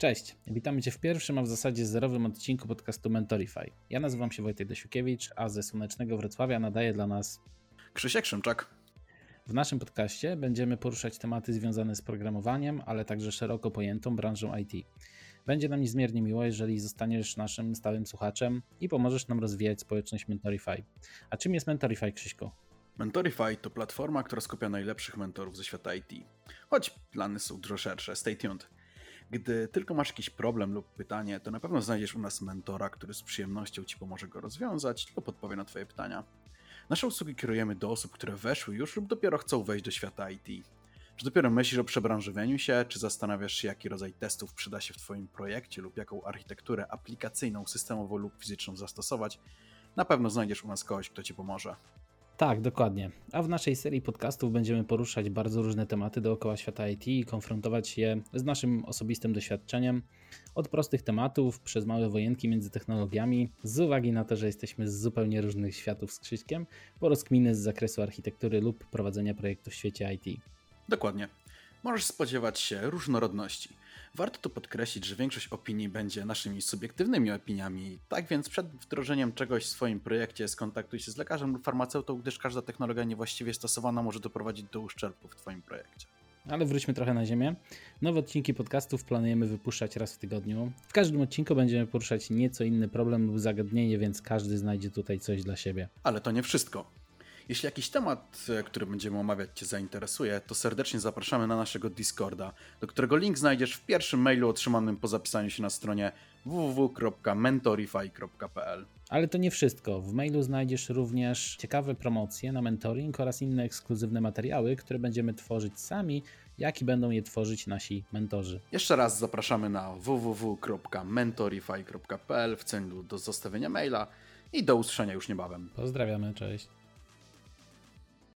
Cześć, witamy Cię w pierwszym, a w zasadzie zerowym odcinku podcastu Mentorify. Ja nazywam się Wojtek Desiukiewicz, a ze słonecznego Wrocławia nadaje dla nas Krzysiek Szymczak. W naszym podcaście będziemy poruszać tematy związane z programowaniem, ale także szeroko pojętą branżą IT. Będzie nam niezmiernie miło, jeżeli zostaniesz naszym stałym słuchaczem i pomożesz nam rozwijać społeczność Mentorify. A czym jest Mentorify, Krzyśko? Mentorify to platforma, która skupia najlepszych mentorów ze świata IT. Choć plany są dużo szersze, stay tuned. Gdy tylko masz jakiś problem lub pytanie, to na pewno znajdziesz u nas mentora, który z przyjemnością Ci pomoże go rozwiązać lub podpowie na Twoje pytania. Nasze usługi kierujemy do osób, które weszły już lub dopiero chcą wejść do świata IT. Czy dopiero myślisz o przebranżowieniu się, czy zastanawiasz się, jaki rodzaj testów przyda się w Twoim projekcie lub jaką architekturę aplikacyjną, systemową lub fizyczną zastosować, na pewno znajdziesz u nas kogoś, kto Ci pomoże. Tak, dokładnie. A w naszej serii podcastów będziemy poruszać bardzo różne tematy dookoła świata IT i konfrontować je z naszym osobistym doświadczeniem. Od prostych tematów, przez małe wojenki między technologiami, z uwagi na to, że jesteśmy z zupełnie różnych światów z Krzyśkiem, po rozkminy z zakresu architektury lub prowadzenia projektów w świecie IT. Dokładnie. Możesz spodziewać się różnorodności. Warto tu podkreślić, że większość opinii będzie naszymi subiektywnymi opiniami. Tak więc przed wdrożeniem czegoś w swoim projekcie skontaktuj się z lekarzem lub farmaceutą, gdyż każda technologia niewłaściwie stosowana może doprowadzić do uszczerbku w Twoim projekcie. Ale wróćmy trochę na ziemię. Nowe odcinki podcastów planujemy wypuszczać raz w tygodniu. W każdym odcinku będziemy poruszać nieco inny problem lub zagadnienie, więc każdy znajdzie tutaj coś dla siebie. Ale to nie wszystko. Jeśli jakiś temat, e, który będziemy omawiać Cię zainteresuje, to serdecznie zapraszamy na naszego Discorda, do którego link znajdziesz w pierwszym mailu otrzymanym po zapisaniu się na stronie www.mentorify.pl. Ale to nie wszystko. W mailu znajdziesz również ciekawe promocje na mentoring oraz inne ekskluzywne materiały, które będziemy tworzyć sami, jak i będą je tworzyć nasi mentorzy. Jeszcze raz zapraszamy na www.mentorify.pl w celu do zostawienia maila i do usłyszenia już niebawem. Pozdrawiamy, cześć.